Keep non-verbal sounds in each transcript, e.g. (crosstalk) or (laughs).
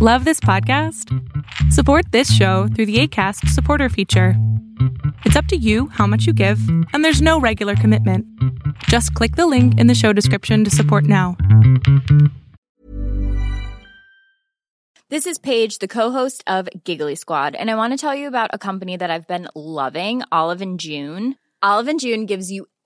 Love this podcast? Support this show through the ACAST supporter feature. It's up to you how much you give, and there's no regular commitment. Just click the link in the show description to support now. This is Paige, the co-host of Giggly Squad, and I want to tell you about a company that I've been loving, Olive and June. Olive and June gives you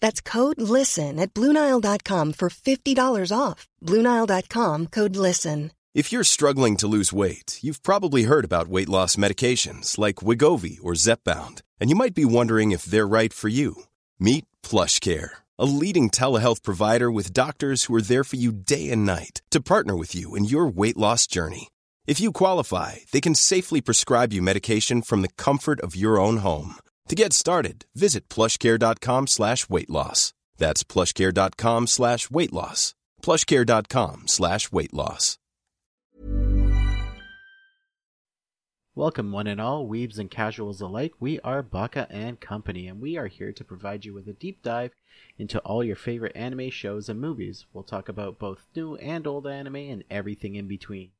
That's code LISTEN at BlueNile.com for $50 off. BlueNile.com code LISTEN. If you're struggling to lose weight, you've probably heard about weight loss medications like Wegovy or Zepbound, and you might be wondering if they're right for you. Meet PlushCare, a leading telehealth provider with doctors who are there for you day and night to partner with you in your weight loss journey. If you qualify, they can safely prescribe you medication from the comfort of your own home. To get started, visit plushcare.com slash weight loss. That's plushcare.com slash weight loss. Plushcare.com slash weight loss. Welcome, one and all, weebs and casuals alike. We are Baka and Company, and we are here to provide you with a deep dive into all your favorite anime shows and movies. We'll talk about both new and old anime and everything in between.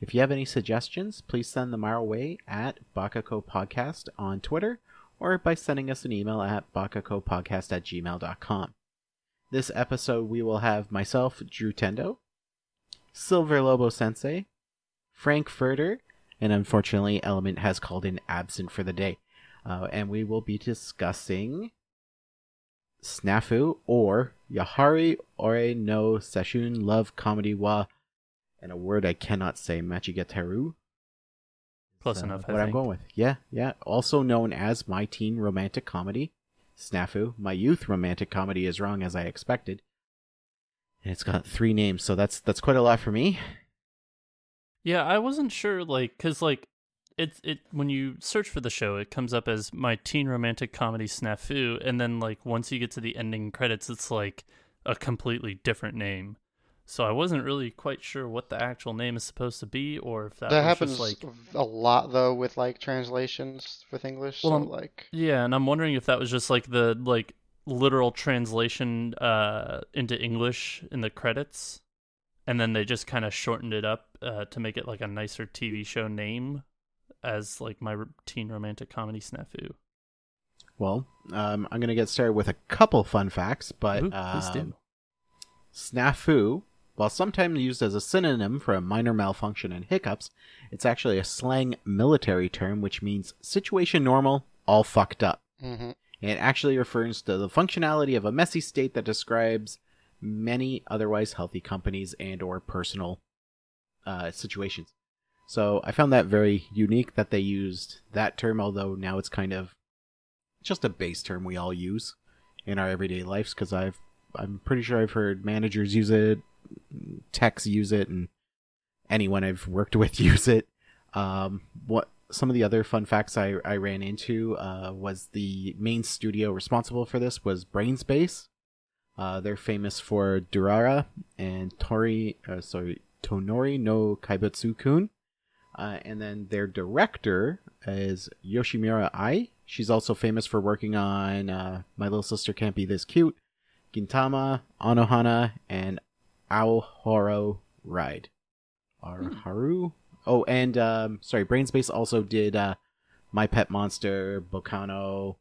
If you have any suggestions, please send them our way at Bakako Podcast on Twitter or by sending us an email at bakakopodcast at gmail.com. This episode, we will have myself, Drew Tendo, Silver Lobo Sensei, Frank Furter, and unfortunately, Element has called in absent for the day. Uh, and we will be discussing Snafu or Yahari Ore no Seishun Love Comedy wa, and a word I cannot say, Machigateru. Close uh, enough. What I'm going with. Yeah, yeah. Also known as my teen romantic comedy, Snafu. My youth romantic comedy is wrong as I expected. And it's got three names, so that's that's quite a lot for me. Yeah, I wasn't sure, like, cause like it's it when you search for the show, it comes up as my teen romantic comedy snafu, and then like once you get to the ending credits, it's like a completely different name. So I wasn't really quite sure what the actual name is supposed to be, or if that, that was happens just like a lot though with like translations with English. Well, so like yeah, and I'm wondering if that was just like the like literal translation uh into English in the credits, and then they just kind of shortened it up uh, to make it like a nicer TV show name, as like my teen romantic comedy snafu. Well, um, I'm going to get started with a couple fun facts, but Ooh, please do. um, snafu, while sometimes used as a synonym for a minor malfunction and hiccups, it's actually a slang military term which means situation normal, all fucked up. mhm. It actually refers to the functionality of a messy state that describes many otherwise healthy companies and or personal uh, situations. So I found that very unique that they used that term, although now it's kind of just a base term we all use in our everyday lives. Because I've I'm pretty sure I've heard managers use it, techs use it, and anyone I've worked (laughs) with use it. Um, what some of the other fun facts I, I ran into uh, was the main studio responsible for this was Brain's Base. Uh, they're famous for Durara and Tori, uh, sorry, Tonari no Kaibutsu Kun. Uh, and then their director is Yoshimura Ai. She's also famous for working on uh, My Little Sister Can't Be This Cute, Gintama, Anohana, and Aohoro Ride. Or Haru? Oh, and um, sorry, Brain's Base also did uh, My Pet Monster, Baccano,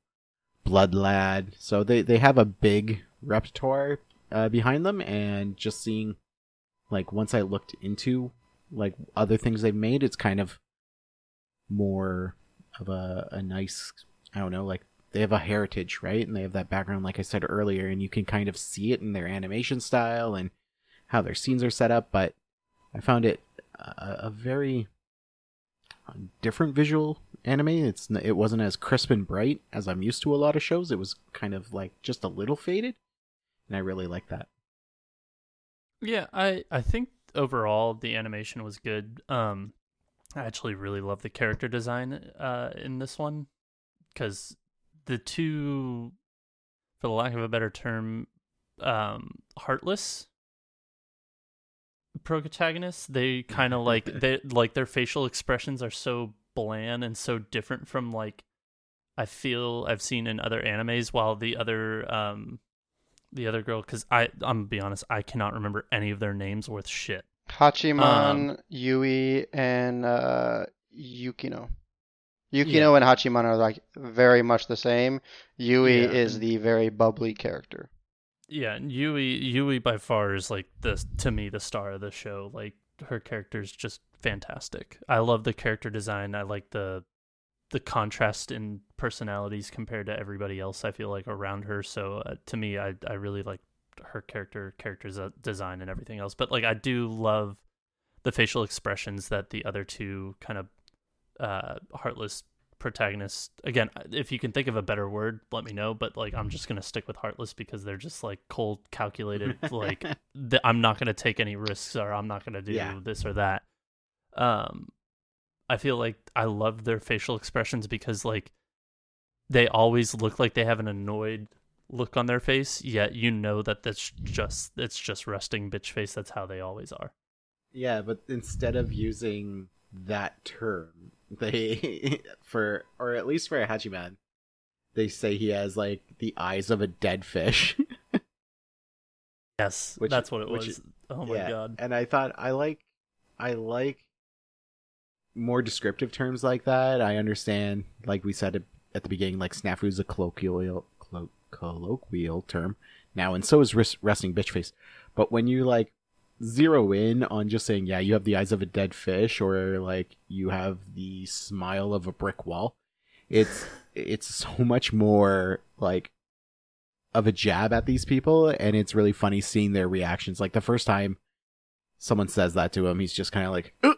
Blood Lad. So they, they have a big repertoire, uh, behind them, and just seeing like once I looked into like other things they've made, it's kind of more of a a nice I don't know like they have a heritage right and they have that background like I said earlier and you can kind of see it in their animation style and how their scenes are set up but I found it a, a very different visual anime. It's it wasn't as crisp and bright as I'm used to a lot of shows. It was kind of like just a little faded and I really like that. Yeah, I I think overall the animation was good. Um, I actually really love the character design uh in this one because the two, for the lack of a better term, um, heartless protagonists. They kind of like they like their facial expressions are so bland and so different from like I feel I've seen in other animes. While the other um the other girl, because I I'm gonna be honest, I cannot remember any of their names worth shit. Hachiman, Um, Yui, and uh, Yukino. Yukino Yeah. and Hachiman are like very much the same. Yui Yeah, is the very bubbly character. Yeah, and Yui Yui by far is like the to me the star of the show. Like her character is just fantastic. I love the character design. I like the the contrast in personalities compared to everybody else. I feel like around her. So uh, to me, I I really like her character character's design and everything else. But like I do love the facial expressions that the other two kind of uh heartless protagonists again if you can think of a better word let me know but like i'm just gonna stick with heartless because they're just like cold calculated (laughs) like th- i'm not gonna take any risks or i'm not gonna do Yeah. this or that um i feel like i love their facial expressions because like they always look like they have an annoyed look on their face yet you know that that's just it's just resting bitch face that's how they always are Yeah, but instead of using that term, (laughs) they for or at least for a Hachiman, they say he has like the eyes of a dead fish. (laughs) yes Which- that's what it which- was oh my Yeah, god And I thought I like I like more descriptive terms like that. I understand, like we said at the beginning, like snafu is a colloquial colloquial term now, and so is res- resting bitch face. But when you like zero in on just saying, yeah, you have the eyes of a dead fish, or like you have the smile of a brick wall, it's it's so much more like of a jab at these people, and it's really funny seeing their reactions. Like the first time someone says that to him, he's just kind of like, "Ugh!"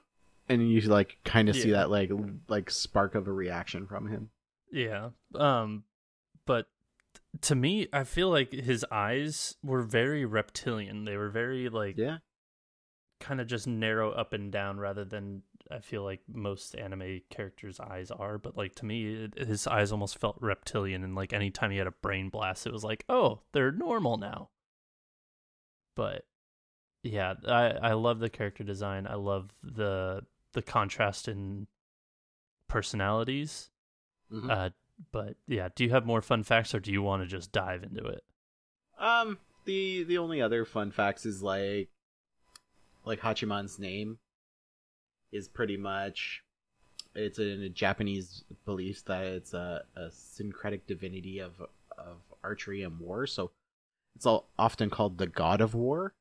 and you like kind of see that like like spark of a reaction from him. Yeah. Um but to me I feel like his eyes were very reptilian. They were very like Yeah, kind of just narrow up and down rather than I feel like most anime characters' eyes are, but like to me it, his eyes almost felt reptilian and like anytime he had a brain blast it was like, "Oh, they're normal now." But yeah, I I love the character design. I love the the contrast in personalities. Mhm. Uh, but yeah, do you have more fun facts, or do you want to just dive into it? Um, the the only other fun facts is like, like Hachiman's name is pretty much, it's in a Japanese belief that it's a, a syncretic divinity of of archery and war, so it's all often called the god of war.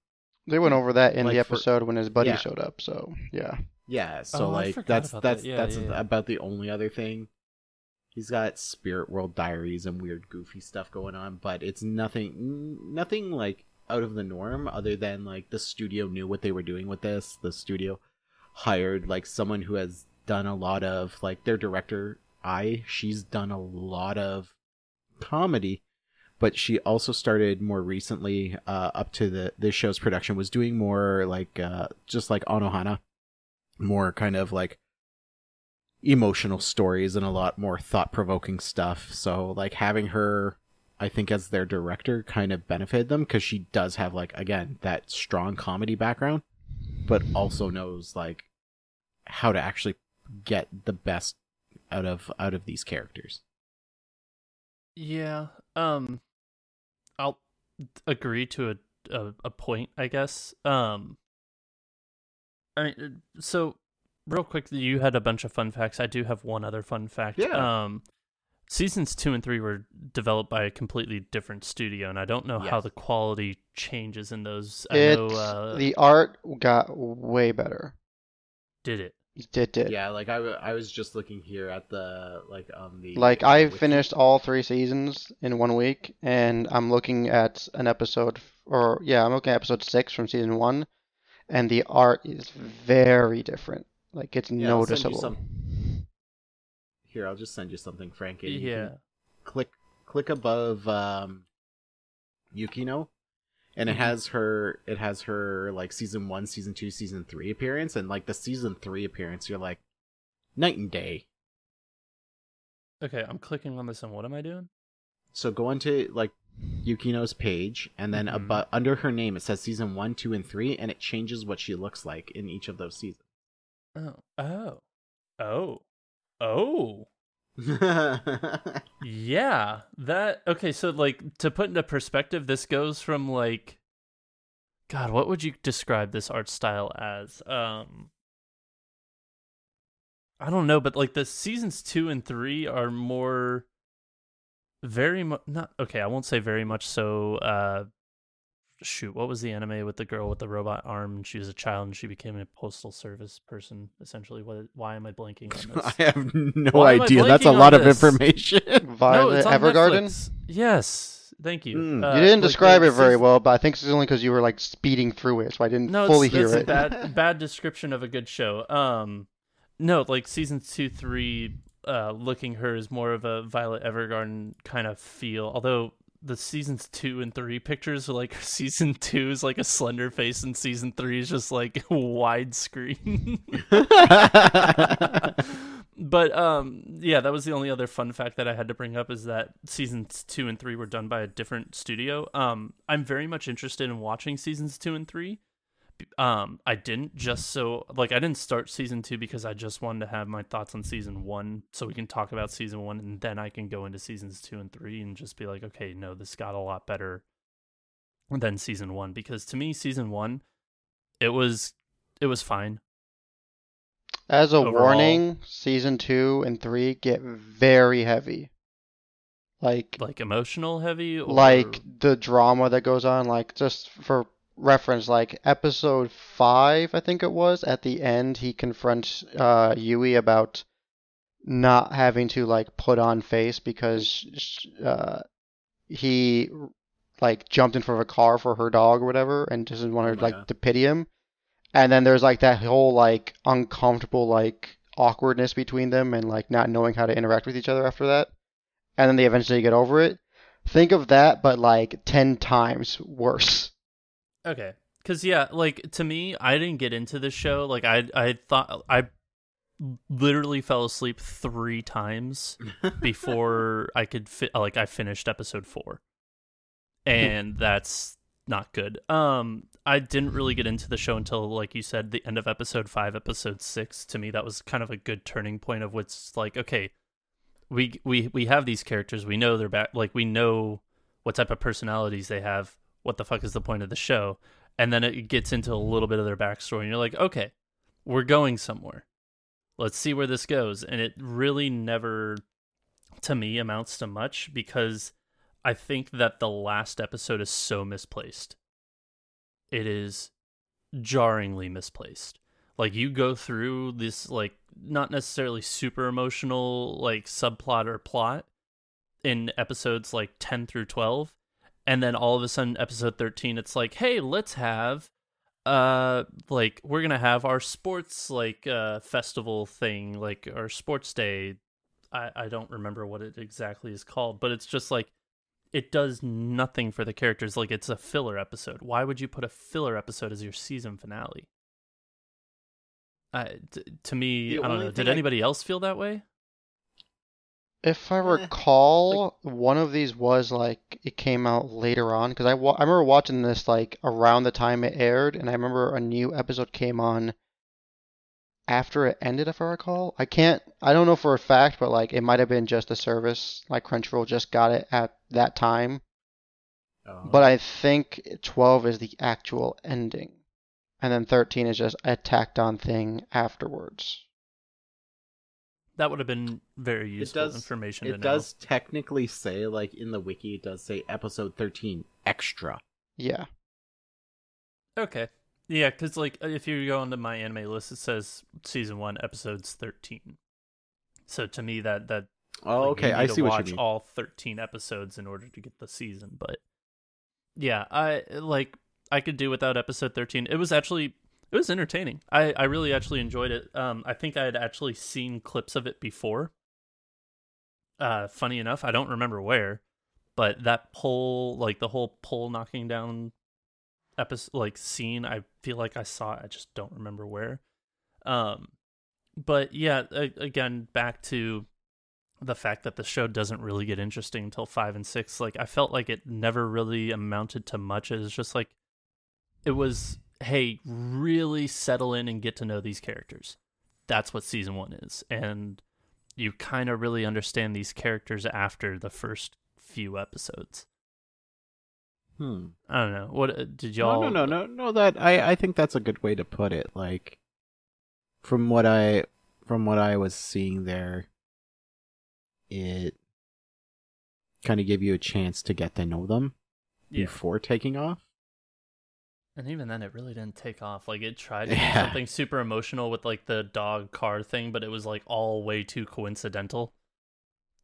They went over that in Like the for- episode when his buddy Yeah. showed up. So yeah, Yeah, so Oh, like that's that's that. Yeah, that's yeah, yeah. about the only other thing. He's got Spirit World Diaries and weird goofy stuff going on, but it's nothing nothing like out of the norm other than like the studio knew what they were doing with this. The studio hired like someone who has done a lot of like their director I, she's done a lot of comedy but she also started more recently uh, up to the this show's production was doing more like uh, just like Anohana, more kind of like emotional stories and a lot more thought provoking stuff. So like having her, I think as their director kind of benefited them because she does have like again that strong comedy background, but also knows like how to actually get the best out of out of these characters. Yeah. Um, I'll agree to a a, a point, I guess. Um, I mean, uh, so real quick, you had a bunch of fun facts. I do have one other fun fact. Yeah. Um, seasons two and three were developed by a completely different studio, and I don't know how the quality changes in those. I It's know uh, the art got way better. did it. It did. Yeah, like I, w- I was just looking here at the like on the Like I wiki. finished all three seasons in one week, and I'm looking at an episode, or yeah, I'm looking at episode six from season one, and the art is very different. Like it's Yeah, I'll send you noticeable. Here, I'll just send you something, Frankie. and you can Yeah. click click above um Yukino and it has her it has her like season 1, season 2, season 3 appearance and like the season 3 appearance you're like night and day. Okay, I'm clicking on this, and what am I doing? So go into like Yukino's page and then Mhm. above under her name it says season 1, 2 and 3 and it changes what she looks like in each of those seasons. Oh, oh, oh, oh. (laughs) Yeah, that okay. So, like, to put into perspective, this goes from like, God, what would you describe this art style as? Um, I don't know, but like the seasons two and three are more, very much not okay. I won't say very much so. Uh, shoot, what was the anime with the girl with the robot arm? and She was a child and she became a postal service person. Essentially, what? Why am I blanking on (laughs) this? I have no Why idea. That's a lot of this? information. (laughs) Violet on Evergarden. Netflix. Yes, thank you. Mm. Uh, you didn't like, describe it very well, but I think it's only because you were like speeding through it, so I didn't No, fully it's, hear it's a it. bad (laughs) bad description of a good show. Um, no, like season two, three, uh, looking her is more of a Violet Evergarden kind of feel. Although the seasons two and three pictures are like (laughs) season two is like a slender face, and season three is just like (laughs) widescreen. (laughs) but um yeah that was the only other fun fact that i had to bring up is that seasons two and three were done by a different studio um i'm very much interested in watching seasons two and three um i didn't just so like i didn't start season two because i just wanted to have my thoughts on season one so we can talk about season one and then i can go into seasons two and three and just be like okay no this got a lot better than season one because to me season one it was it was fine As a overall. warning, season two and three get very heavy. Like like emotional heavy or like the drama that goes on like just for reference like episode 5 I think it was at the end he confronts uh Yui about not having to like put on face because uh he like jumped in front of a car for her dog or whatever and doesn't want her Oh like to pity him and then there's like that whole like uncomfortable like awkwardness between them and like not knowing how to interact with each other after that and then they eventually get over it. Think of that, but like 10 times worse. Okay. Cuz yeah, like to me, I didn't get into this show like I I thought I literally fell asleep 3 times (laughs) before I could fi- like I finished episode 4. And (laughs) that's not good. Um I didn't really get into the show until like you said the end of episode 5, episode 6. To me that was kind of a good turning point of what's like okay, we we we have these characters, we know they're back like we know what type of personalities they have. What the fuck is the point of the show? And then it gets into a little bit of their backstory, and you're like, okay, we're going somewhere. Let's see where this goes. And it really never, to me, amounts to much because I think that the last episode is so misplaced. It is jarringly misplaced. Like you go through this, like not necessarily super emotional, like subplot or plot in episodes like 10 through 12 and then all of a sudden episode 13 it's like hey let's have uh like we're gonna have our sports like uh festival thing like our sports day. I i don't remember what it exactly is called but it's just like it does nothing for the characters. Like it's a filler episode. Why would you put a filler episode as your season finale? I, t- to me The i don't know. did I- anybody else feel that way If I Eh, recall, one of these was like it came out later on because I, wa- I remember watching this like around the time it aired, and I remember a new episode came on after it ended, if I recall. I can't, I don't know for a fact, but like it might have been just a service, like Crunchyroll just got it at that time. Oh. But I think 12 is the actual ending. And then 13 is just a tacked on thing afterwards. That would have been very useful does, information It to know. does technically say, like in the wiki, it does say episode thirteen extra. Yeah. Okay. Yeah, because like uh, if you go onto MyAnimeList, it says season one, episodes thirteen. So to me, that that Oh, like, okay, you I need to see what watch you mean. all thirteen episodes in order to get the season. But yeah, I like I could do without episode thirteen. It was actually it was entertaining. I I really actually enjoyed it. Um, I think I had actually seen clips of it before. Uh, funny enough, I don't remember where, but that pole, like the whole pole knocking down episode, like scene, I feel like I saw it. I just don't remember where. Um, but yeah, a- again, back to the fact that the show doesn't really get interesting until five and six. Like I felt like it never really amounted to much. It was just like it was, hey, really settle in and get to know these characters. That's what season one is, and you kind of really understand these characters after the first few episodes. Hmm. I don't know. What uh, did y'all? no, no, no, no. That I, I think that's a good way to put it. Like, from what I, from what I was seeing there, it kind of gave you a chance to get to know them Yeah. before taking off. And even then, it really didn't take off. Like it tried to Yeah. do something super emotional with like the dog car thing, but it was like all way too coincidental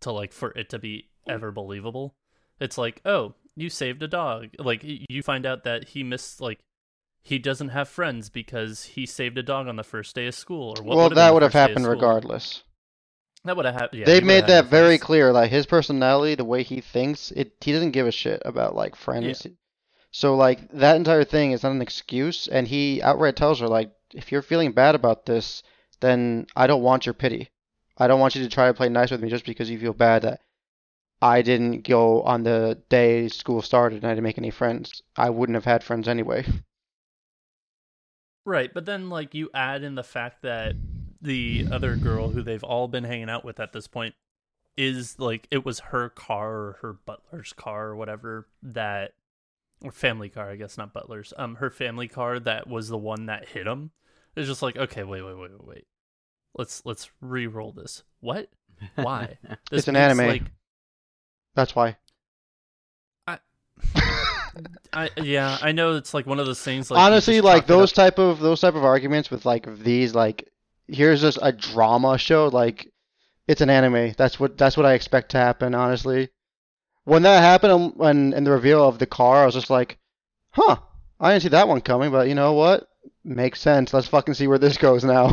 to like for it to be hmm. ever believable. It's like, oh, you saved a dog. Like you find out that he missed like he doesn't have friends because he saved a dog on the first day of school. Or what well, that would have first day of happened regardless. That would have happened. Yeah, they made that very clear. Like his personality, the way he thinks, it he doesn't give a shit about like friends. So like that entire thing is not an excuse, and he outright tells her like, if you're feeling bad about this, then I don't want your pity. I don't want you to try to play nice with me just because you feel bad that I didn't go on the day school started and I didn't make any friends. I wouldn't have had friends anyway. (laughs) Right, but then like you add in the fact that the other girl who they've all been hanging out with at this point is like it was her car or her butler's car or whatever that family car, I guess not butler's. Um her family car that was the one that hit him. It's just like, okay, wait, wait, wait, wait, wait. Let's let's re-roll this. What? Why? (laughs) This It's an anime. Like, That's why. I I yeah, I know it's like one of those things. Like Honestly, like chalk it up- those type of those type of arguments with like these like here's just a drama show like it's an anime. That's what that's what I expect to happen. Honestly, when that happened when in the reveal of the car, I was just like, huh, I didn't see that one coming. But you know what? Makes sense. Let's fucking see where this (laughs) goes now.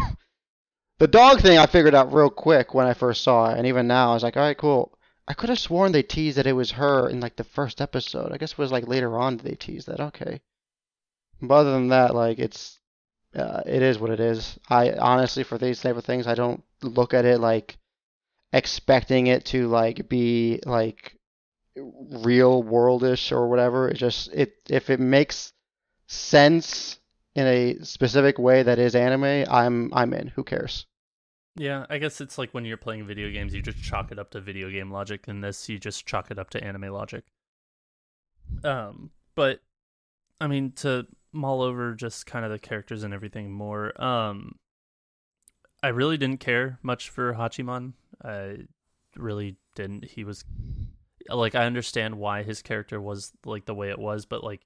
the dog thing I figured out real quick when I first saw it, and even now I was like, all right, cool. I could have sworn they teased that it was her in like the first episode. I guess it was like later on that they teased that. Okay. But other than that, like it's uh, it is what it is. I honestly, for these type of things, I don't look at it like expecting it to like be like real worldish or whatever. It just it if it makes sense in a specific way that is anime, I'm I'm in. Who cares? Yeah, I guess it's like when you're playing video games, you just chalk it up to video game logic. In this, you just chalk it up to anime logic. Um, but I mean, to mull over just kind of the characters and everything more. Um, I really didn't care much for Hachiman. I really didn't. He was like, I understand why his character was like the way it was, but like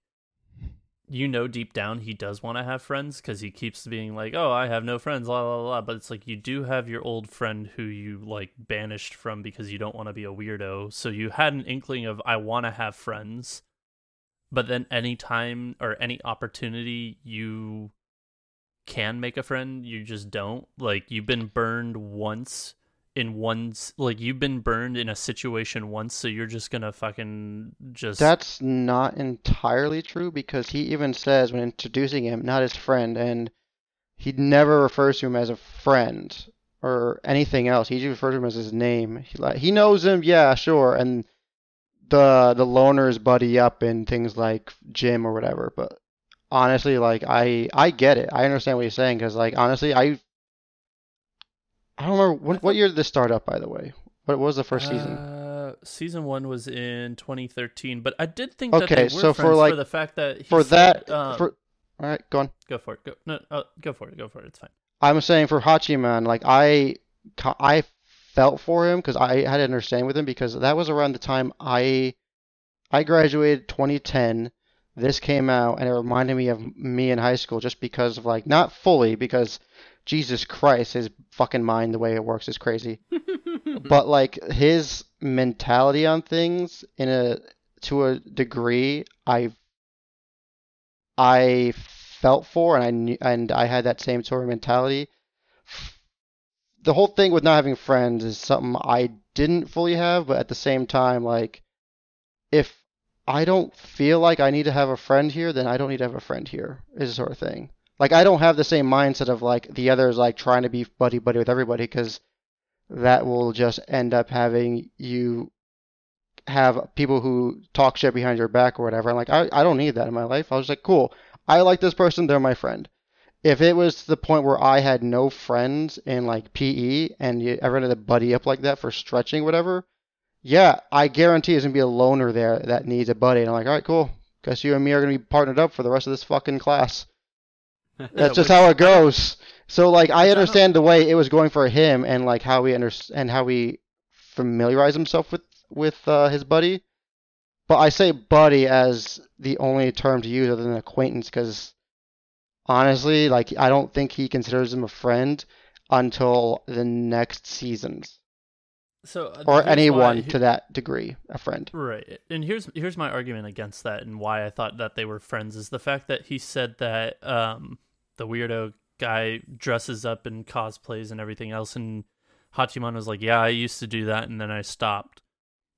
you know deep down he does want to have friends because he keeps being like, "Oh, I have no friends," blah blah blah. But it's like you do have your old friend who you like banished from because you don't want to be a weirdo. So you had an inkling of I want to have friends, but then any time or any opportunity you can make a friend, you just don't. Like you've been burned once in one like you've been burned in a situation once, so you're just gonna fucking just That's not entirely true because he even says when introducing him, not his friend, and he never refers to him as a friend or anything else. He just refers to him as his name. He, like, he knows him, yeah, sure, and the the loners buddy up in things like gym or whatever. But honestly, like I I get it. I understand what he's saying because like honestly, I I don't remember what what year did this start up by the way. What was the first season? Uh, season one was in 2013, but I did think that Okay, so for, like- for the fact that he For said, that, um, for all right, go on. go for it. Go no, uh, go for it. Go for it. It's fine. I'm saying for Hachiman, like I, I felt for him because I had an understanding with him because that was around the time I I graduated 2010. This came out and it reminded me of me in high school just because of like not fully because Jesus Christ, his fucking mind the way it works is crazy. (laughs) but like his mentality on things in a to a degree I I felt for and I knew, and I had that same sort of mentality. The whole thing with not having friends is something I didn't fully have, but at the same time like if I don't feel like I need to have a friend here, then I don't need to have a friend here. Is the sort of thing. Like I don't have the same mindset of like the others like trying to be buddy buddy with everybody because that will just end up having you have people who talk shit behind your back or whatever. I'm like I, I don't need that in my life. I was like, cool. I like this person, they're my friend. If it was to the point where I had no friends in like PE and you ever had to buddy up like that for stretching, whatever, yeah, I guarantee there's gonna be a loner there that needs a buddy. And I'm like, all right, cool. Guess you and me are gonna be partnered up for the rest of this fucking class. That's just how it goes. So like I understand the way it was going for him and like how he under and how he familiarized himself with with uh, his buddy. But I say buddy as the only term to use other than acquaintance because honestly, like I don't think he considers him a friend until the next seasons So uh, or here's why- anyone to that degree a friend. Right. And here's here's my argument against that and why I thought that they were friends is the fact that he said that um the weirdo guy dresses up and cosplays and everything else and Hachiman was like, "Yeah, I used to do that and then I stopped."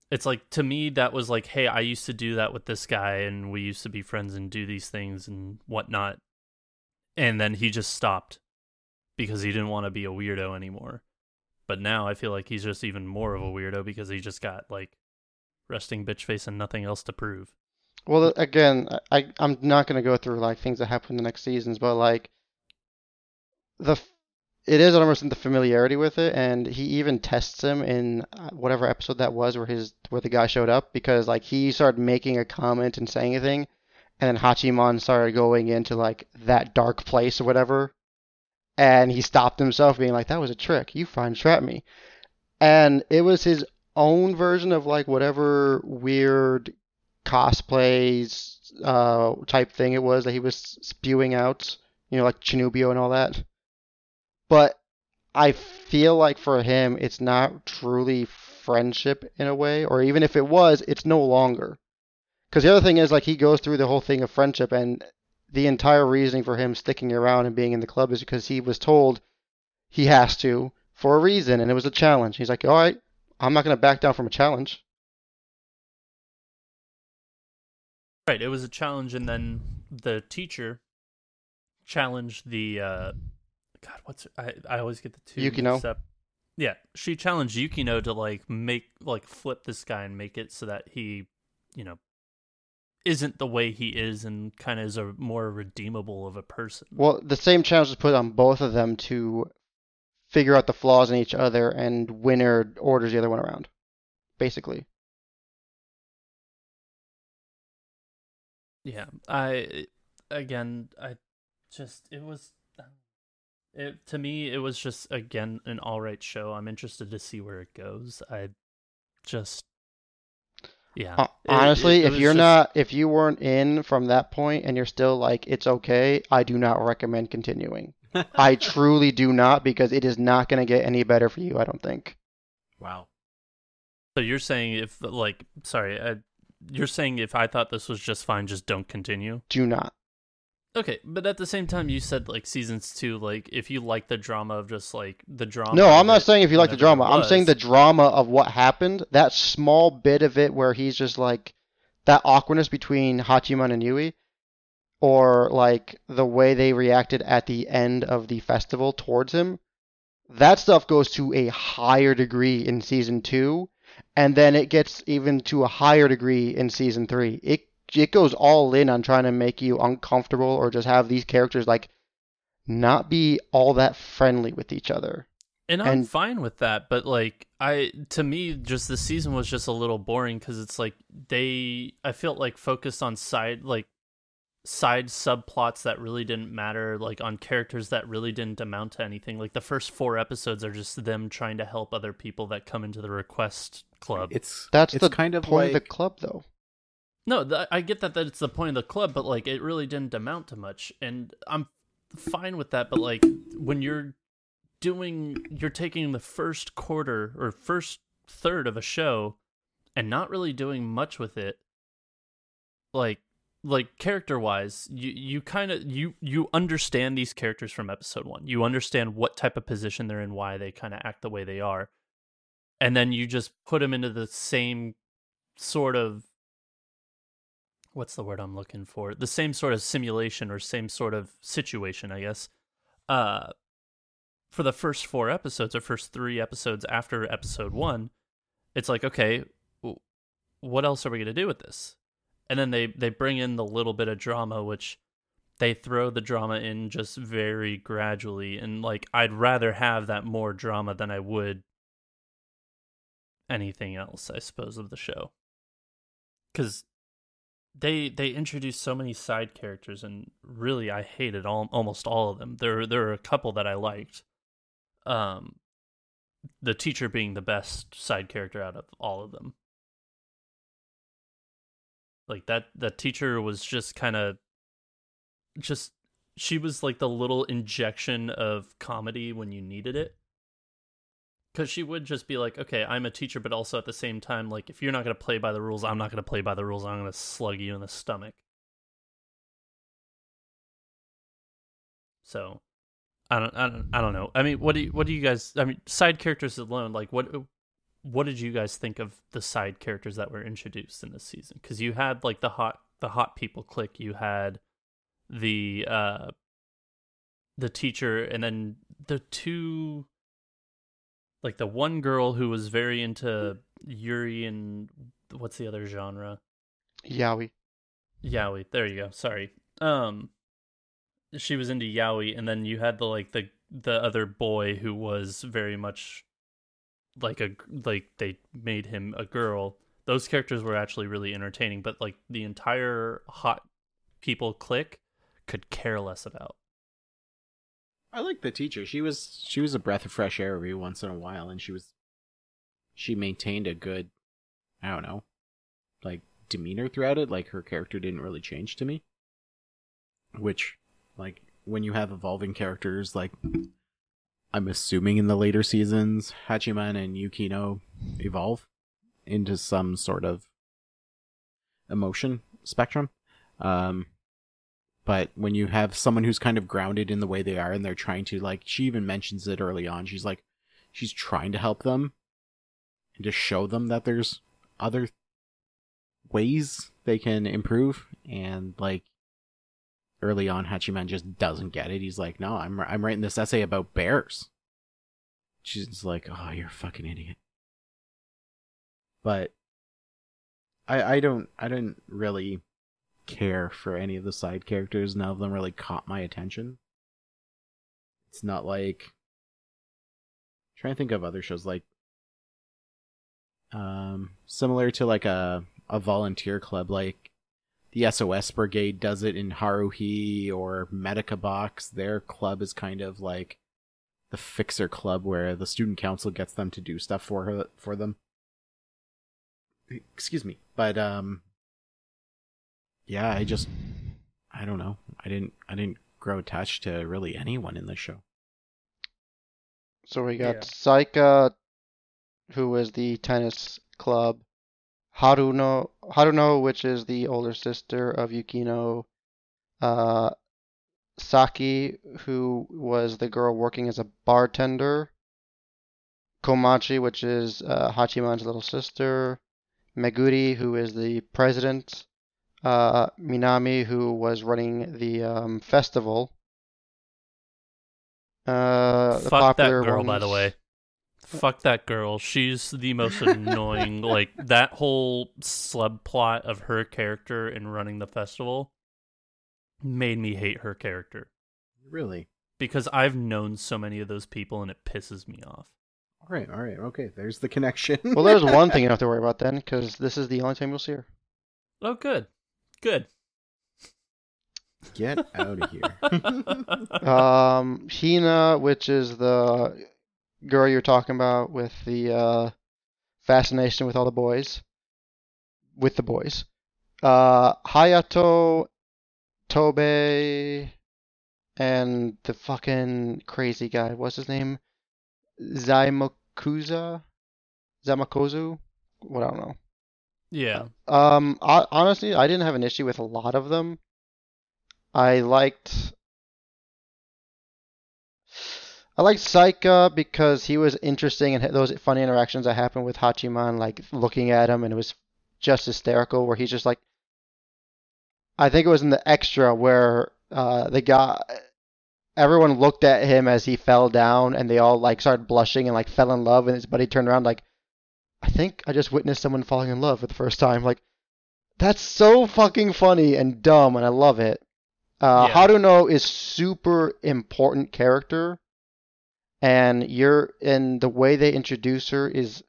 It's like to me that was like, "Hey, I used to do that with this guy and we used to be friends and do these things and whatnot." And then he just stopped because he didn't want to be a weirdo anymore. But now I feel like he's just even more of a weirdo because he just got like resting bitch face and nothing else to prove. Well, again, I I'm not gonna go through like things that happen in the next seasons, but like the it is almost in the familiarity with it, and he even tests him in uh, whatever episode that was where his where the guy showed up because like he started making a comment and saying a thing, and then Hachiman started going into like that dark place or whatever, and he stopped himself being like, "That was a trick. You fine trap me," and it was his own version of like whatever weird cosplays uh, type thing it was that he was spewing out, you know, like chuunibyou and all that. But I feel like for him, it's not truly friendship in a way, or even if it was, it's no longer. Because the other thing is, like, he goes through the whole thing of friendship, and the entire reasoning for him sticking around and being in the club is because he was told he has to for a reason, and it was a challenge. He's like, all right, I'm not going to back down from a challenge. Right, it was a challenge and then the teacher challenged the uh God, what's I I always get the two Yukino. up. Yeah, she challenged Yukino to like make like flip this guy and make it so that he, you know, isn't the way he is and kind of is a more redeemable of a person. Well, the same challenge was put on both of them to figure out the flaws in each other, and winner orders the other one around, basically. Yeah, I again, I just it was it to me it was just again an all right show. I'm interested to see where it goes. I just yeah. Uh, honestly, it- it if you're just- not, if you weren't in from that point and you're still like, it's okay, I do not recommend continuing. (laughs) I truly do not because it is not going to get any better for you. I don't think. Wow. so you're saying if like sorry, I, you're saying if I thought this was just fine, just don't continue. Do not. Okay, but at the same time, you said like seasons two, like if you like the drama of just like the drama. No, I'm not saying if you like the drama. I'm saying the drama of what happened. That small bit of it where he's just like that awkwardness between Hachiman and Yui, or like the way they reacted at the end of the festival towards him. That stuff goes to a higher degree in season two, and then it gets even to a higher degree in season three. It it goes all in on trying to make you uncomfortable or just have these characters like not be all that friendly with each other. And I'm And- fine with that, but like I to me just the season was just a little boring cuz it's like they I felt like focused on side like side subplots that really didn't matter, like on characters that really didn't amount to anything. Like the first four episodes are just them trying to help other people that come into the request club. It's That's it's the kind of point like of the club, though. No, th- I get that that it's the point of the club, but like it really didn't amount to much, and I'm fine with that. But like when you're doing, you're taking the first quarter or first third of a show and not really doing much with it, like like character wise, you you kind of you you understand these characters from episode one. You understand what type of position they're in, why they kind of act the way they are, and then you just put them into the same sort of what's the word I'm looking for? The same sort of simulation or same sort of situation, I guess. Uh for the first four episodes or first three episodes after episode one, it's like, okay, what else are we gonna do with this? And then they they bring in the little bit of drama, which they throw the drama in just very gradually, and like I'd rather have that more drama than I would anything else, I suppose, of the show. Because they they introduced so many side characters and really I hated all almost all of them. There there are a couple that I liked. Um the teacher being the best side character out of all of them. Like that that teacher was just kind of just she was like the little injection of comedy when you needed it because she would just be like, okay, I'm a teacher, but also at the same time, like, if you're not going to play by the rules, I'm not going to play by the rules. I'm going to slug you in the stomach. So, I don't, I don't, I don't know. I mean, what do you, what do you guys? I mean, side characters alone, like, what, what did you guys think of the side characters that were introduced in this season? Because you had like the hot, the hot people click. You had the, uh, the teacher, and then the two like the one girl who was very into Yuri and what's the other genre? Yaoi. Yaoi. There you go. Sorry. Um she was into Yaoi and then you had the like the the other boy who was very much like a like they made him a girl. Those characters were actually really entertaining, but like the entire hot people click could care less about. I like the teacher. She was she was a breath of fresh air every once in a while, and she was she maintained a good, I don't know, like demeanor throughout it. Like her character didn't really change to me. Which, like, when you have evolving characters, like I'm assuming in the later seasons, Hachiman and Yukino evolve into some sort of emotion spectrum. Um, but when you have someone who's kind of grounded in the way they are and they're trying to like she even mentions it early on she's like she's trying to help them and to show them that there's other ways they can improve. And like early on hachiman just doesn't get it. He's like no i'm i'm writing this essay about bears. She's like oh you're a fucking idiot. But i i don't i didn't really care for any of the side characters. None of them really caught my attention. It's not like I'm trying to think of other shows like um similar to like a a volunteer club like the SOS Brigade does it in Haruhi or Medaka Box. Their club is kind of like the fixer club where the student council gets them to do stuff for her for them. Excuse me. But um yeah, I just I don't know. I didn't I didn't grow attached to really anyone in the show. So we got Yeah. Saika, who is the tennis club. Haruno, Haruno, which is the older sister of Yukino. Uh, Saki, who was the girl working as a bartender. Komachi, which is uh, Hachiman's little sister. Meguri, who is the president. Uh, Minami, who was running the um, festival. Uh, the Fuck that popular girl, by the way. Fuck that girl. She's the most (laughs) annoying. like that whole subplot of her character in running the festival made me hate her character Really? because I've known so many of those people and it pisses me off. All right, all right, okay. There's the connection. Well, there's one thing you don't (laughs) have to worry about then, because this is the only time you'll see her. Oh, good, good. Get out of here. (laughs) um, Hina, which is the girl you're talking about with the uh, fascination with all the boys, with the boys. Uh, Hayato, Tobe, and the fucking crazy guy. What's his name? Zaimakuza, Zamakozu. What I don't know. Yeah. Um, I, honestly, I didn't have an issue with a lot of them. I liked I liked Saika because he was interesting and those funny interactions that happened with Hachiman, like looking at him and it was just hysterical. Where he's just like, I think it was in the extra where uh, the guy, everyone looked at him as he fell down and they all like started blushing and like fell in love and his buddy turned around like, I think I just witnessed someone falling in love for the first time. Like, that's so fucking funny and dumb and I love it. Uh, Yeah. Haruno is super important character, and you're and the way they introduce her is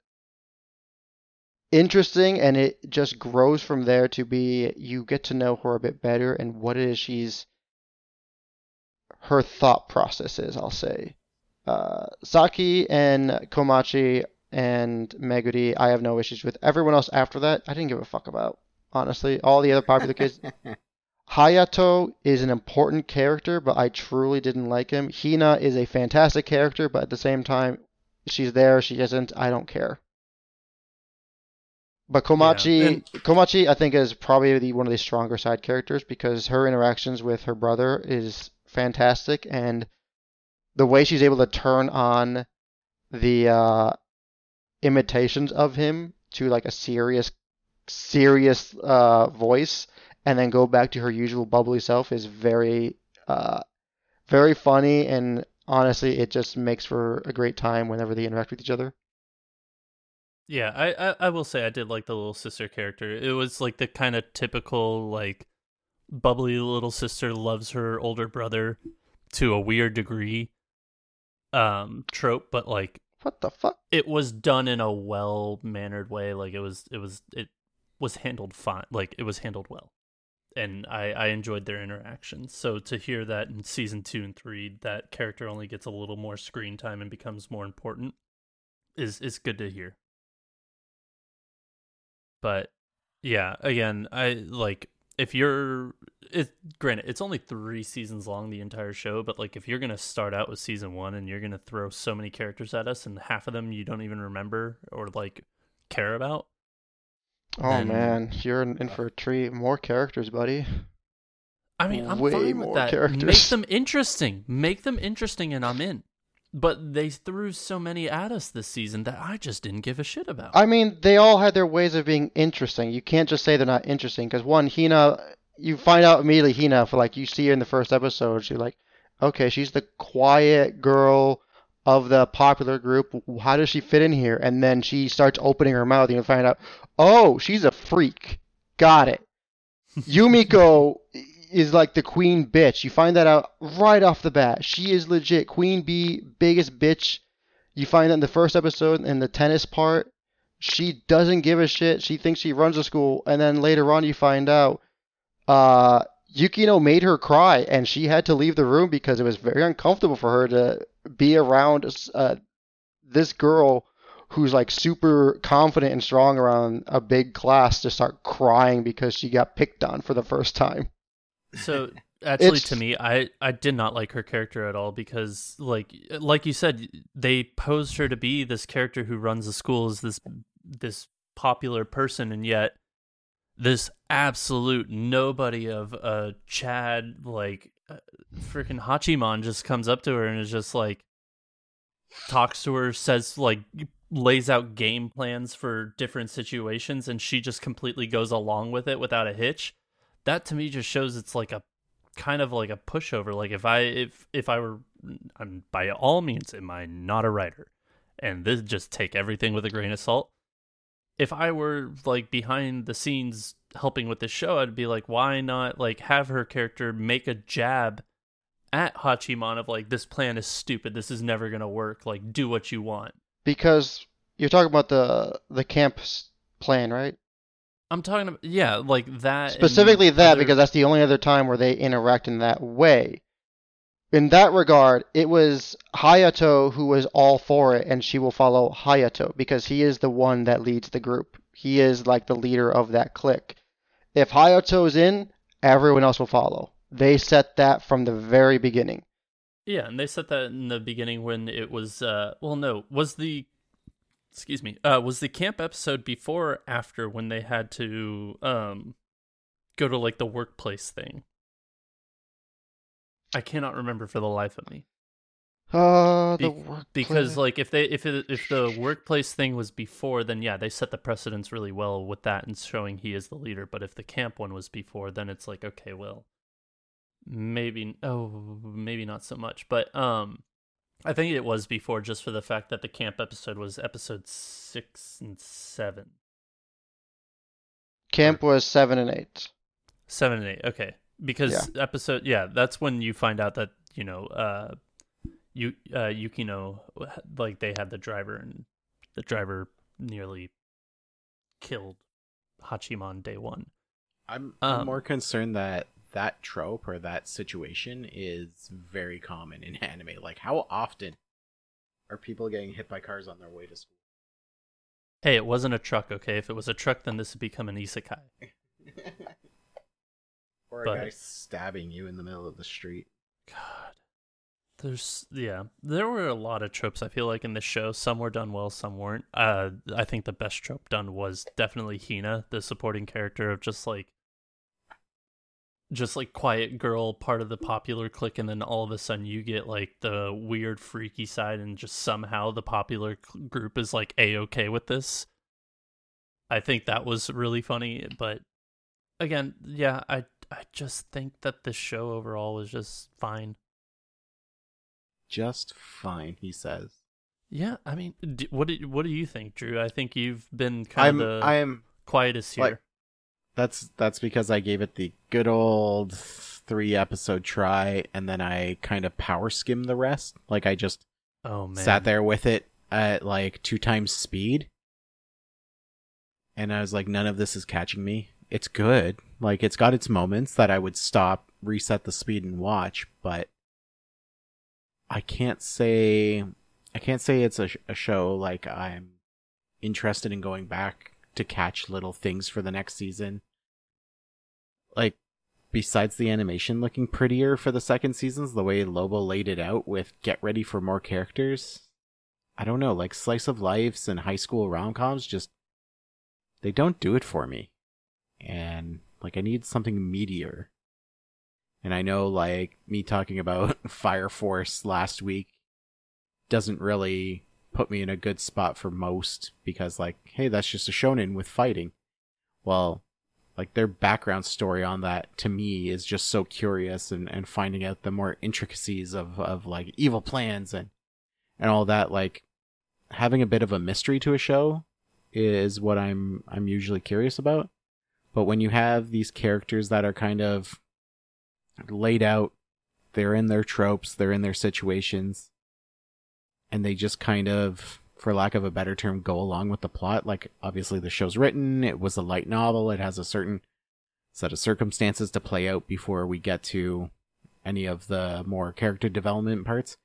interesting, and it just grows from there to be you get to know her a bit better and what it is she's her thought process is. I'll say, uh, Saki and Komachi and Meguri, I have no issues with. Everyone else after that, I didn't give a fuck about. Honestly, all the other popular kids, (laughs) Hayato is an important character, but I truly didn't like him. Hina is a fantastic character, but at the same time, she's there, she isn't, I don't care. But Komachi, Yeah, and- Komachi, I think is probably the, one of the stronger side characters because her interactions with her brother is fantastic, and the way she's able to turn on the uh, imitations of him to like a serious, serious uh, voice and then go back to her usual bubbly self is very uh very funny and honestly it just makes for a great time whenever they interact with each other Yeah, I, I I will say I did like the little sister character. It was like the kind of typical like bubbly little sister loves her older brother to a weird degree um trope, but like what the fuck it was done in a well mannered way. Like it was it was it was handled fine. Like it was handled well. And I, I enjoyed their interactions. So to hear that in season two and three, that character only gets a little more screen time and becomes more important is is good to hear. But yeah, again, I like if you're it granted it's only three seasons long the entire show but like if you're gonna start out with season one and you're gonna throw so many characters at us and half of them you don't even remember or like care about oh Then- man. You're in, for a treat. More characters buddy. I mean i'm Way fine more with that characters. make them interesting. Make them interesting and i'm in but they threw so many at us this season that i just didn't give a shit about. I mean they all had their ways of being interesting. You can't just say they're not interesting because one hina you find out immediately hina for like you see her in the first episode you're like okay she's the quiet girl of the popular group. How does she fit in here? And then she starts opening her mouth and you find out oh she's a freak. Got it. (laughs) Yumiko is like the queen bitch. You find that out right off the bat. She is legit queen bee biggest bitch. You find that in the first episode in the tennis part. She doesn't give a shit. She thinks she runs the school. And then later on you find out uh Yukino made her cry and she had to leave the room because it was very uncomfortable for her to be around uh, this girl who's like super confident and strong around a big class to start crying because she got picked on for the first time. So (laughs) actually, to me, I I did not like her character at all because, like like you said, they posed her to be this character who runs the school as this this popular person, and yet this absolute nobody of uh Chad like uh, freaking Hachiman just comes up to her and is just like talks to her, says like lays out game plans for different situations, and she just completely goes along with it without a hitch. That to me just shows it's like a kind of like a pushover. Like if I if if I were, I'm by all means, am I not a writer? And this just take everything with a grain of salt. If I were like behind the scenes helping with this show, I'd be like, why not like have her character make a jab at Hachiman of like this plan is stupid, this is never gonna work. Like do what you want. Because you're talking about the the camp plan, right? I'm talking about yeah, like that. Specifically that, other- because that's the only other time where they interact in that way. In that regard, it was Hayato who was all for it, and she will follow Hayato because he is the one that leads the group. He is like the leader of that clique. If Hayato's in, everyone else will follow. They set that from the very beginning. Yeah, and they said that in the beginning when it was uh well no, was the excuse me, uh was the camp episode before or after when they had to um go to like the workplace thing? I cannot remember for the life of me. Uh, Be- the workplace. because like if they if it, if the workplace thing was before then yeah they set the precedence really well with that and showing he is the leader but if the camp one was before then it's like okay well maybe oh maybe not so much but um i think it was before just for the fact that the camp episode was episode six and seven. Camp was seven and eight. seven and eight okay. Because episode yeah that's when you find out that you know uh you uh yukino like they had the driver and the driver nearly killed Hachiman day one. I'm, I'm Um, more concerned that that trope or that situation is very common in (laughs) anime. Like, how often are people getting hit by cars on their way to school? hey it wasn't a truck okay if it was a truck then this would become an isekai (laughs) or a But- guy stabbing you in the middle of the street. god there's yeah there were a lot of tropes i feel like in this show some were done well some weren't uh i think the best trope done was definitely hina the supporting character of just like just like quiet girl part of the popular clique and then all of a sudden you get like the weird freaky side and just somehow the popular cl- group is like a-okay with this i think that was really funny but again yeah i i just think that the show overall was just fine Just fine, he says. Yeah, I mean, what do what do you think, Drew? I think you've been kind I'm, of I'm. quietest here. like- That's that's because I gave it the good old three episode try, and then I kind of power skimmed the rest. Like I just oh man, sat there with it at like two times speed, and I was like, none of this is catching me. It's good. Like it's got its moments that I would stop, reset the speed, and watch, but I can't say I can't say it's a, sh- a show like I'm interested in going back to catch little things for the next season. Like besides the animation looking prettier for the second seasons, the way Lobo laid it out with get ready for more characters, I don't know, like slice of lives and high school rom-coms just they don't do it for me. And like I need something meatier. And I know like me talking about (laughs) Fire Force last week doesn't really put me in a good spot for most because like hey that's just a shonen with fighting. Well, like their background story on that to me is just so curious and, and finding out the more intricacies of, of like evil plans and and all that like having a bit of a mystery to a show is what I'm I'm usually curious about. But when you have these characters that are kind of laid out, they're in their tropes, they're in their situations, and they just kind of, for lack of a better term, go along with the plot. Like, obviously, the show's written, it was a light novel, it has a certain set of circumstances to play out before we get to any of the more character development parts.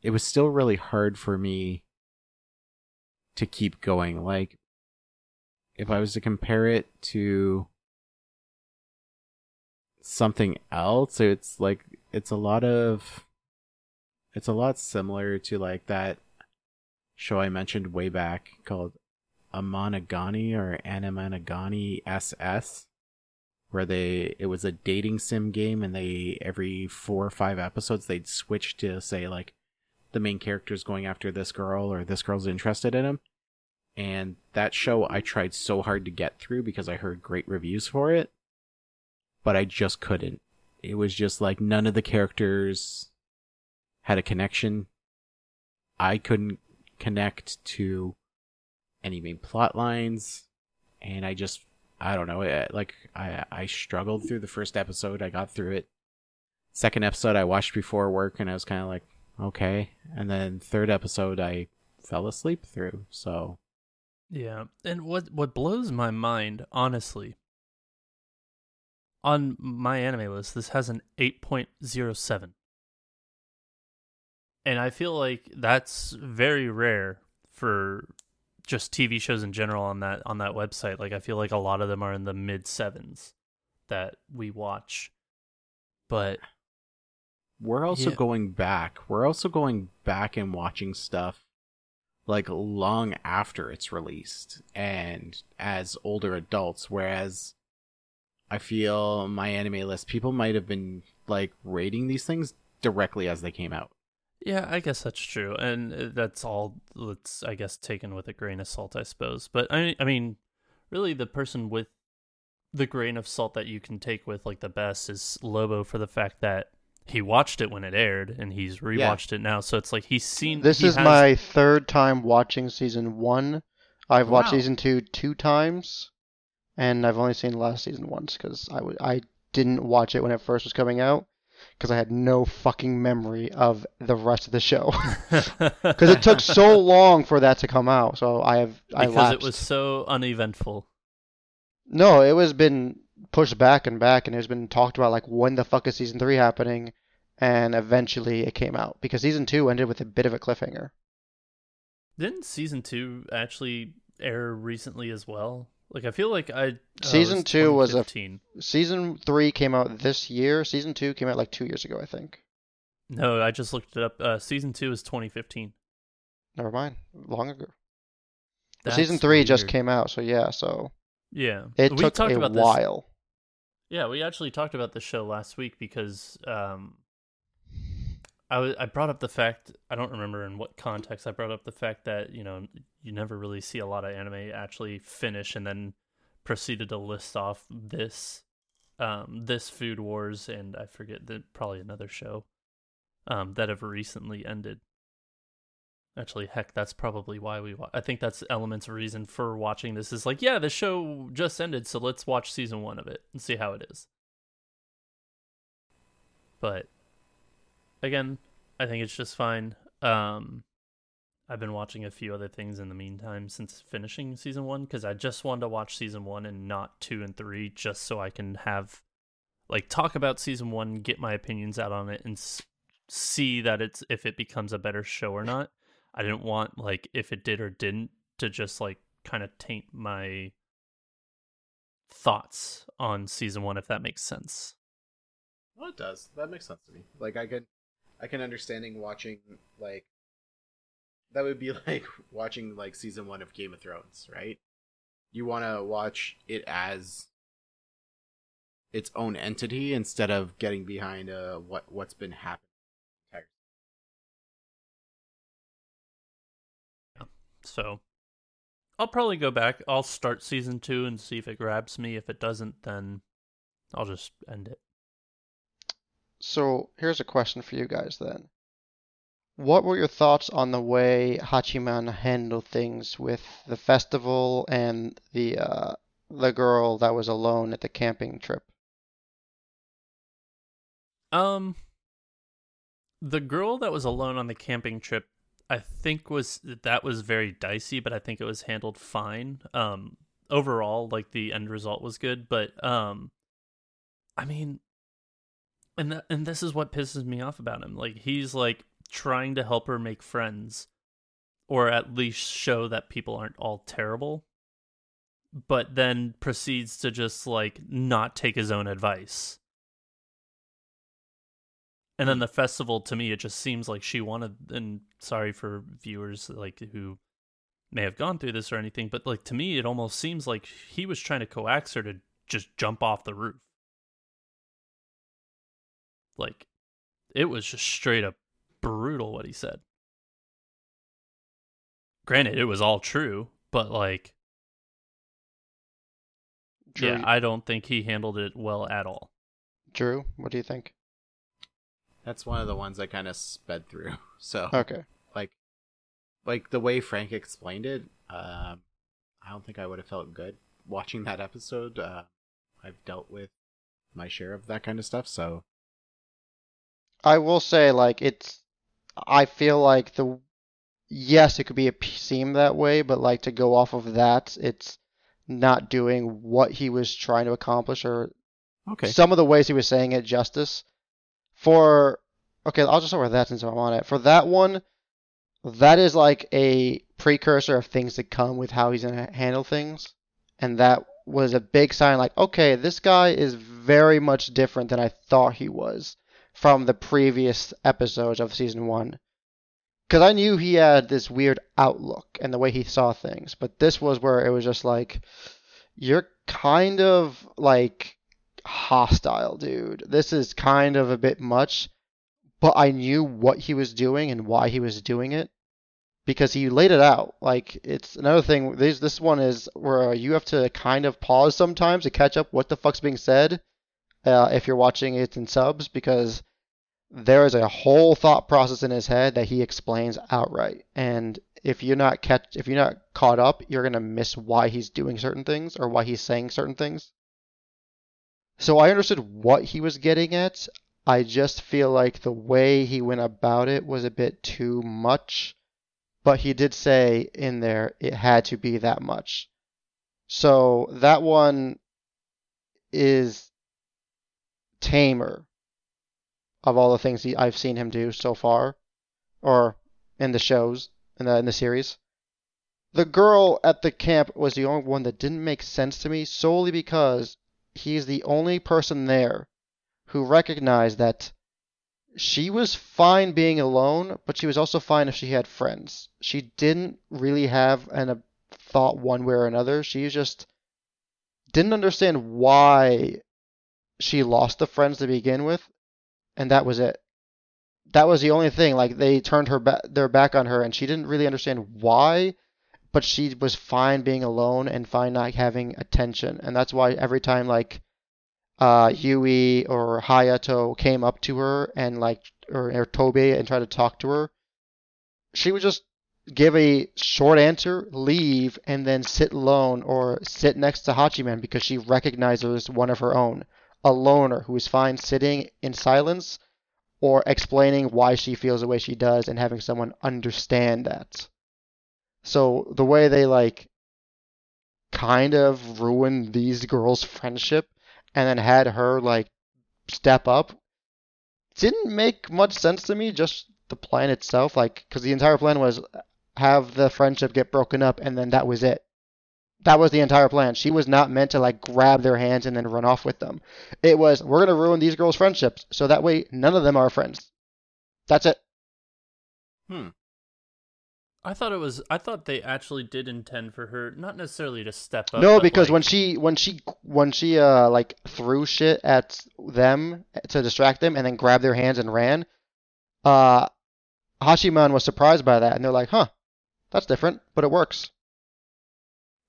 It was still really hard for me to keep going. Like, if I was to compare it to something else, it's like it's a lot of it's a lot similar to like that show I mentioned way back called Amanagani or Anamanagani SS where they it was a dating sim game and they every four or five episodes they'd switch to say like the main character's going after this girl or this girl's interested in him and that show I tried so hard to get through because I heard great reviews for it but I just couldn't. It was just like none of the characters had a connection I couldn't connect to any main plot lines. And I just I don't know it, like I I struggled through the first episode. I got through it. Second episode I watched before work and I was kind of like okay. And then third episode I fell asleep through. So Yeah, and what what blows my mind, honestly, on MyAnimeList, this has an eight point zero seven, and I feel like that's very rare for just TV shows in general on that on that website. Like I feel like a lot of them are in the mid sevens that we watch, but We're also Yeah. going back. We're also going back and watching stuff like long after it's released and as older adults. Whereas I feel MyAnimeList, people might have been like rating these things directly as they came out. Yeah, I guess that's true, and uh, that's all. Let's, I guess, taken with a grain of salt, I suppose. But I, I mean, really, the person with the grain of salt that you can take with like the best is Lobo for the fact that he watched it when it aired and he's rewatched it now. So it's like he's seen. This he is has- my third time watching season one. I've watched Wow. season two two times, and I've only seen the last season once because I w- I didn't watch it when it first was coming out because I had no fucking memory of the rest of the show (laughs) (laughs) because it took so long for that to come out. So I have I because lapsed. it was so uneventful. No, it was been pushed back and back, and it's been talked about like when the fuck is season three happening, and eventually it came out because season two ended with a bit of a cliffhanger. Didn't season two actually air recently as well? Like I feel like I it Season two was a- 2015. Season three came out this year. Season two came out like two years ago, I think. no, I just looked it up. Uh, season two is 2015. Never mind, long ago. Season three just came out, so yeah, so Yeah, it we took talked a about this while. Yeah, we actually talked about the show last week because um, I wa- I brought up the fact I don't remember in what context I brought up the fact that you know you never really see a lot of anime actually finish and then proceeded to list off this um, this Food Wars and I forget that probably another show um, that have recently ended. Actually, heck, that's probably why we. Wa- I think that's elements of reason for watching this. Is like, yeah, the show just ended, so let's watch season one of it and see how it is. But again, I think it's just fine. Um, I've been watching a few other things in the meantime since finishing season one because I just wanted to watch season one and not two and three, just so I can have like talk about season one, get my opinions out on it, and s- see that it's if it becomes a better show or not. I didn't want like if it did or didn't to just like kind of taint my thoughts on season one, if that makes sense. Well, it does. That makes sense to me. Like I can, I can understanding watching like that would be (laughs) like watching like season one of Game of Thrones, right? You want to watch it as its own entity instead of getting behind uh what what's been happening. So I'll probably go back. I'll start season two and see if it grabs me. If it doesn't, then I'll just end it. So here's a question for you guys then. What were your thoughts on the way Hachiman handled things with the festival and the uh, the girl that was alone at the camping trip? Um, the girl that was alone on the camping trip, I think was that was very dicey, but I think it was handled fine. Um, overall, like the end result was good, but um, I mean, and that, and this is what pisses me off about him. Like he's like trying to help her make friends, or at least show that people aren't all terrible, but then proceeds to just like not take his own advice. And then hmm. the festival, to me, it just seems like she wanted. And sorry for viewers like who may have gone through this or anything, but like to me, it almost seems like he was trying to coax her to just jump off the roof. Like, it was just straight up brutal what he said. Granted, it was all true, but like, Drew, yeah, I don't think he handled it well at all. Drew, what do you think? That's one of the ones I kind of sped through. (laughs) So Okay. like like the way Frank explained it, um, I don't think I would have felt good watching that episode. Uh, I've dealt with my share of that kind of stuff, so I will say, like, it's. I feel like the yes, it could be a, seem that way, but like to go off of that, it's not doing what he was trying to accomplish or Okay. some of the ways he was saying it justice. For okay, I'll just start with that since I'm on it. For that one, that is like a precursor of things to come with how he's gonna handle things, and that was a big sign. Like, okay, this guy is very much different than I thought he was from the previous episodes of season one. Because I knew he had this weird outlook and the way he saw things, but this was where it was just like, you're kind of like hostile, dude. This is kind of a bit much, but I knew what he was doing and why he was doing it because he laid it out. Like it's another thing. This this one is where you have to kind of pause sometimes to catch up what the fuck's being said uh, if you're watching it in subs because there is a whole thought process in his head that he explains outright and if you're not catch if you're not caught up you're to miss why he's doing certain things or why he's saying certain things so I understood what he was getting at. I just feel like the way he went about it was a bit too much. But he did say in there it had to be that much. So that one is tamer of all the things he, I've seen him do so far, or in the shows in the in the series. The girl at the camp was the only one that didn't make sense to me solely because he's the only person there who recognized that she was fine being alone, but she was also fine if she had friends. She didn't really have an, a thought one way or another. She just didn't understand why she lost the friends to begin with, and that was it. That was the only thing. Like they turned her ba- their back on her, and she didn't really understand why but she was fine being alone and fine not having attention. And that's why every time like uh, Yui or Hayato came up to her and like or, or Toby and tried to talk to her, she would just give a short answer, leave, and then sit alone or sit next to Hachiman because she recognizes one of her own, a loner who is fine sitting in silence or explaining why she feels the way she does and having someone understand that. So the way they like kind of ruined these girls' friendship and then had her like step up didn't make much sense to me. Just the plan itself, like, because the entire plan was have the friendship get broken up and then that was it. That was the entire plan. She was not meant to like grab their hands and then run off with them. It was we're gonna ruin these girls' friendships so that way none of them are friends. That's it. Hmm. I thought it was. I thought they actually did intend for her, not necessarily to step up. No, because like- when she when she when she uh like threw shit at them to distract them and then grabbed their hands and ran, uh Hachiman was surprised by that and they're like, "Huh. That's different, but it works."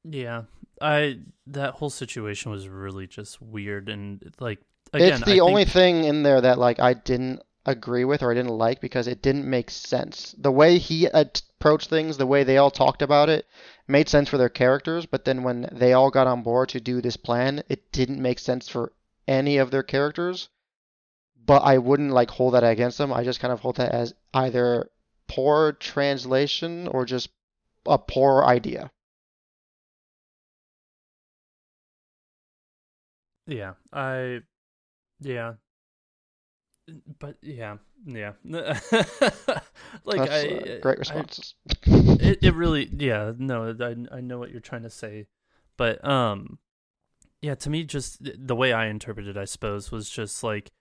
Yeah, I that whole situation was really just weird and like again, it's the I only think, thing in there that like I didn't agree with or I didn't like because it didn't make sense. The way he approached things, the way they all talked about it, made sense for their characters, but then when they all got on board to do this plan, it didn't make sense for any of their characters. But I wouldn't like hold that against them. I just kind of hold that as either poor translation or just a poor idea. Yeah, I, yeah, but yeah, yeah. (laughs) like That's I, uh, great I- responses. it it (laughs) really yeah no I I know what you're trying to say, but um, yeah to me just the way I interpreted I suppose was just like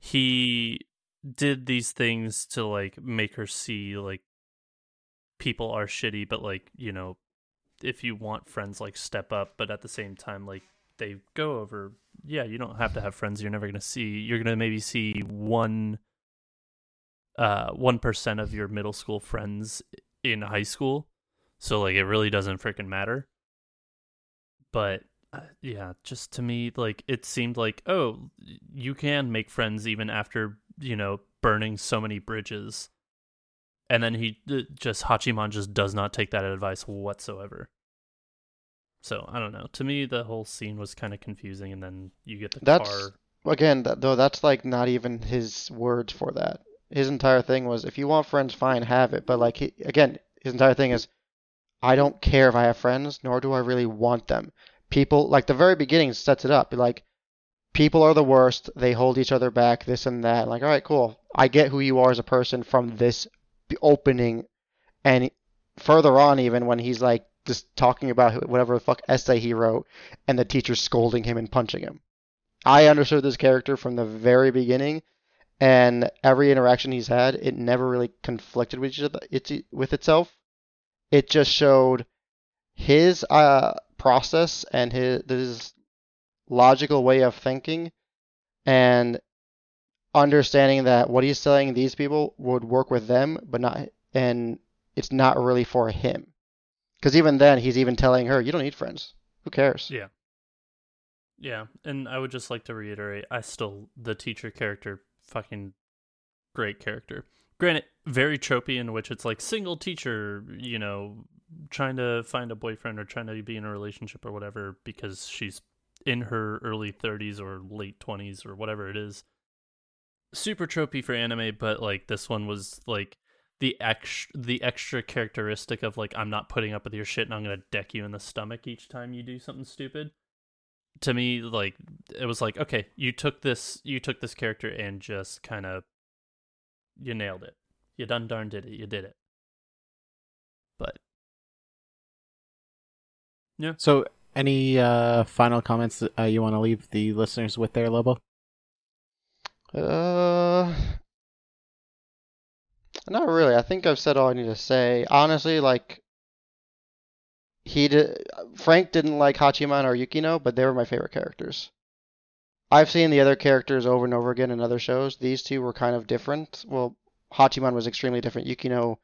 he did these things to like make her see like people are shitty, but like you know if you want friends like step up, but at the same time like they go over yeah you don't have to have friends. You're never gonna see you're gonna maybe see one uh one percent of your middle school friends in high school. So like it really doesn't freaking matter. But uh, yeah just to me like it seemed like oh you can make friends even after you know burning so many bridges. And then he uh, just hachiman just does not take that advice whatsoever so i don't know to me the whole scene was kind of confusing and then you get the That's car again, that, though that's like not even his words for that. His entire thing was, if you want friends, fine, have it. But like, he, again, His entire thing is, I don't care if I have friends, nor do I really want them. People like the very beginning sets it up. Like people are the worst. They hold each other back. This and that. Like all right, cool. I get who you are as a person from this opening, and further on, even when he's like just talking about whatever the fuck essay he wrote, and the teacher's scolding him and punching him. I understood this character from the very beginning, and every interaction he's had, it never really conflicted with, other, it, with itself. It just showed his uh, process and his, his logical way of thinking, and understanding that what he's telling these people would work with them, but not, and it's not really for him. Because even then, he's even telling her, "You don't need friends. Who cares?" Yeah. Yeah, and I would just like to reiterate, I still the teacher character, fucking great character. Granted, very tropey in which it's like single teacher, you know, trying to find a boyfriend or trying to be in a relationship or whatever because she's in her early 30s or late 20s or whatever it is. Super tropey for anime, but like this one was like the extra the extra characteristic of like I'm not putting up with your shit and I'm gonna deck you in the stomach each time you do something stupid. To me, like it was like okay, you took this you took this character and just kind of you nailed it. You done darn did it. You did it. But yeah. So, any uh, final comments uh, you want to leave the listeners with there, Lobo? Uh, not really. I think I've said all I need to say. Honestly, like he did, Frank didn't like Hachiman or Yukino, but they were my favorite characters. I've seen the other characters over and over again in other shows. These two were kind of different. Well, Hachiman was extremely different. Yukino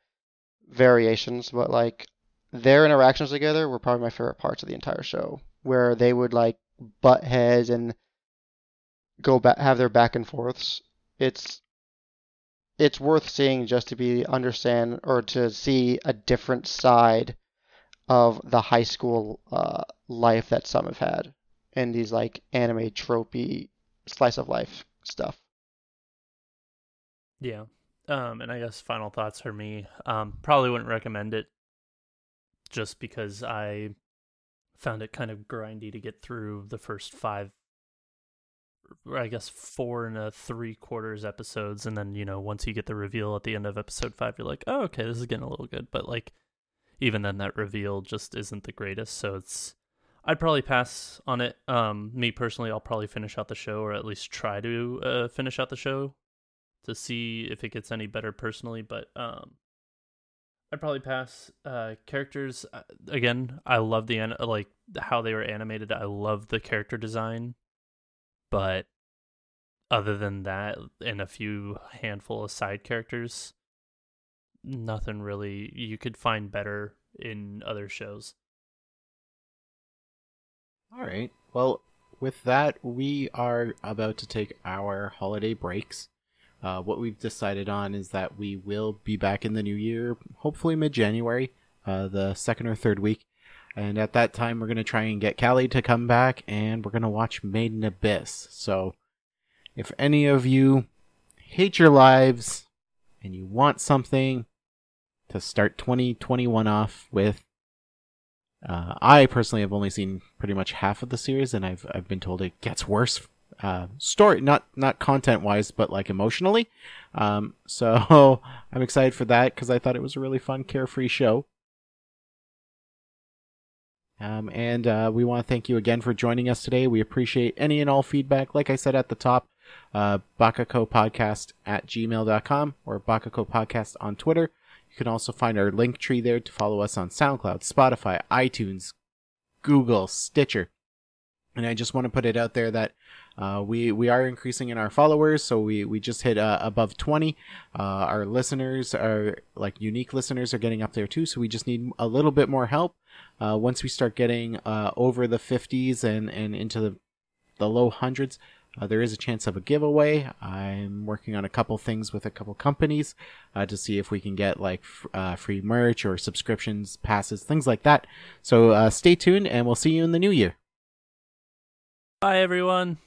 variations, but like their interactions together were probably my favorite parts of the entire show, where they would like butt heads and go back, have their back and forths. It's it's worth seeing just to be understand or to see a different side of the high school uh, life that some have had in these like anime tropey slice of life stuff. Yeah. Um, and I guess final thoughts for me. Um, probably wouldn't recommend it just because I found it kind of grindy to get through the first five I guess four and a three quarters episodes, and then you know once you get the reveal at the end of episode five, you're like, oh okay, this is getting a little good. But like even then, that reveal just isn't the greatest. So it's I'd probably pass on it. Um, me personally, I'll probably finish out the show, or at least try to uh, finish out the show to see if it gets any better personally. But um, I'd probably pass. Uh, characters uh, again, I love the like how they were animated. I love the character design but other than that and a few handful of side characters nothing really you could find better in other shows. All right. Well with that we are about to take our holiday breaks. Uh, what we've decided on is that we will be back in the new year hopefully mid-january uh, the second or third week and at that time, we're going to try and get Callie to come back and we're going to watch Made in Abyss. So, if any of you hate your lives and you want something to start 2021 off with, uh, I personally have only seen pretty much half of the series, and I've I've been told it gets worse. Uh, story not not content wise, but like emotionally. Um, so (laughs) I'm excited for that because I thought it was a really fun, carefree show. Um, and uh, we want to thank you again for joining us today. We appreciate any and all feedback. Like I said at the top, uh, Bakako Podcast at gmail.com or Bakako Podcast on Twitter. You can also find our link tree there to follow us on SoundCloud, Spotify, iTunes, Google, Stitcher. And I just want to put it out there that uh, we we are increasing in our followers, so we we just hit uh, above 20. Uh, our listeners are like unique listeners are getting up there too, so we just need a little bit more help. Uh, once we start getting uh, over the 50s and and into the the low hundreds, uh, there is a chance of a giveaway. I'm working on a couple things with a couple companies uh, to see if we can get like f- uh, free merch or subscriptions, passes, things like that. So uh, stay tuned, and we'll see you in the new year. Bye, everyone.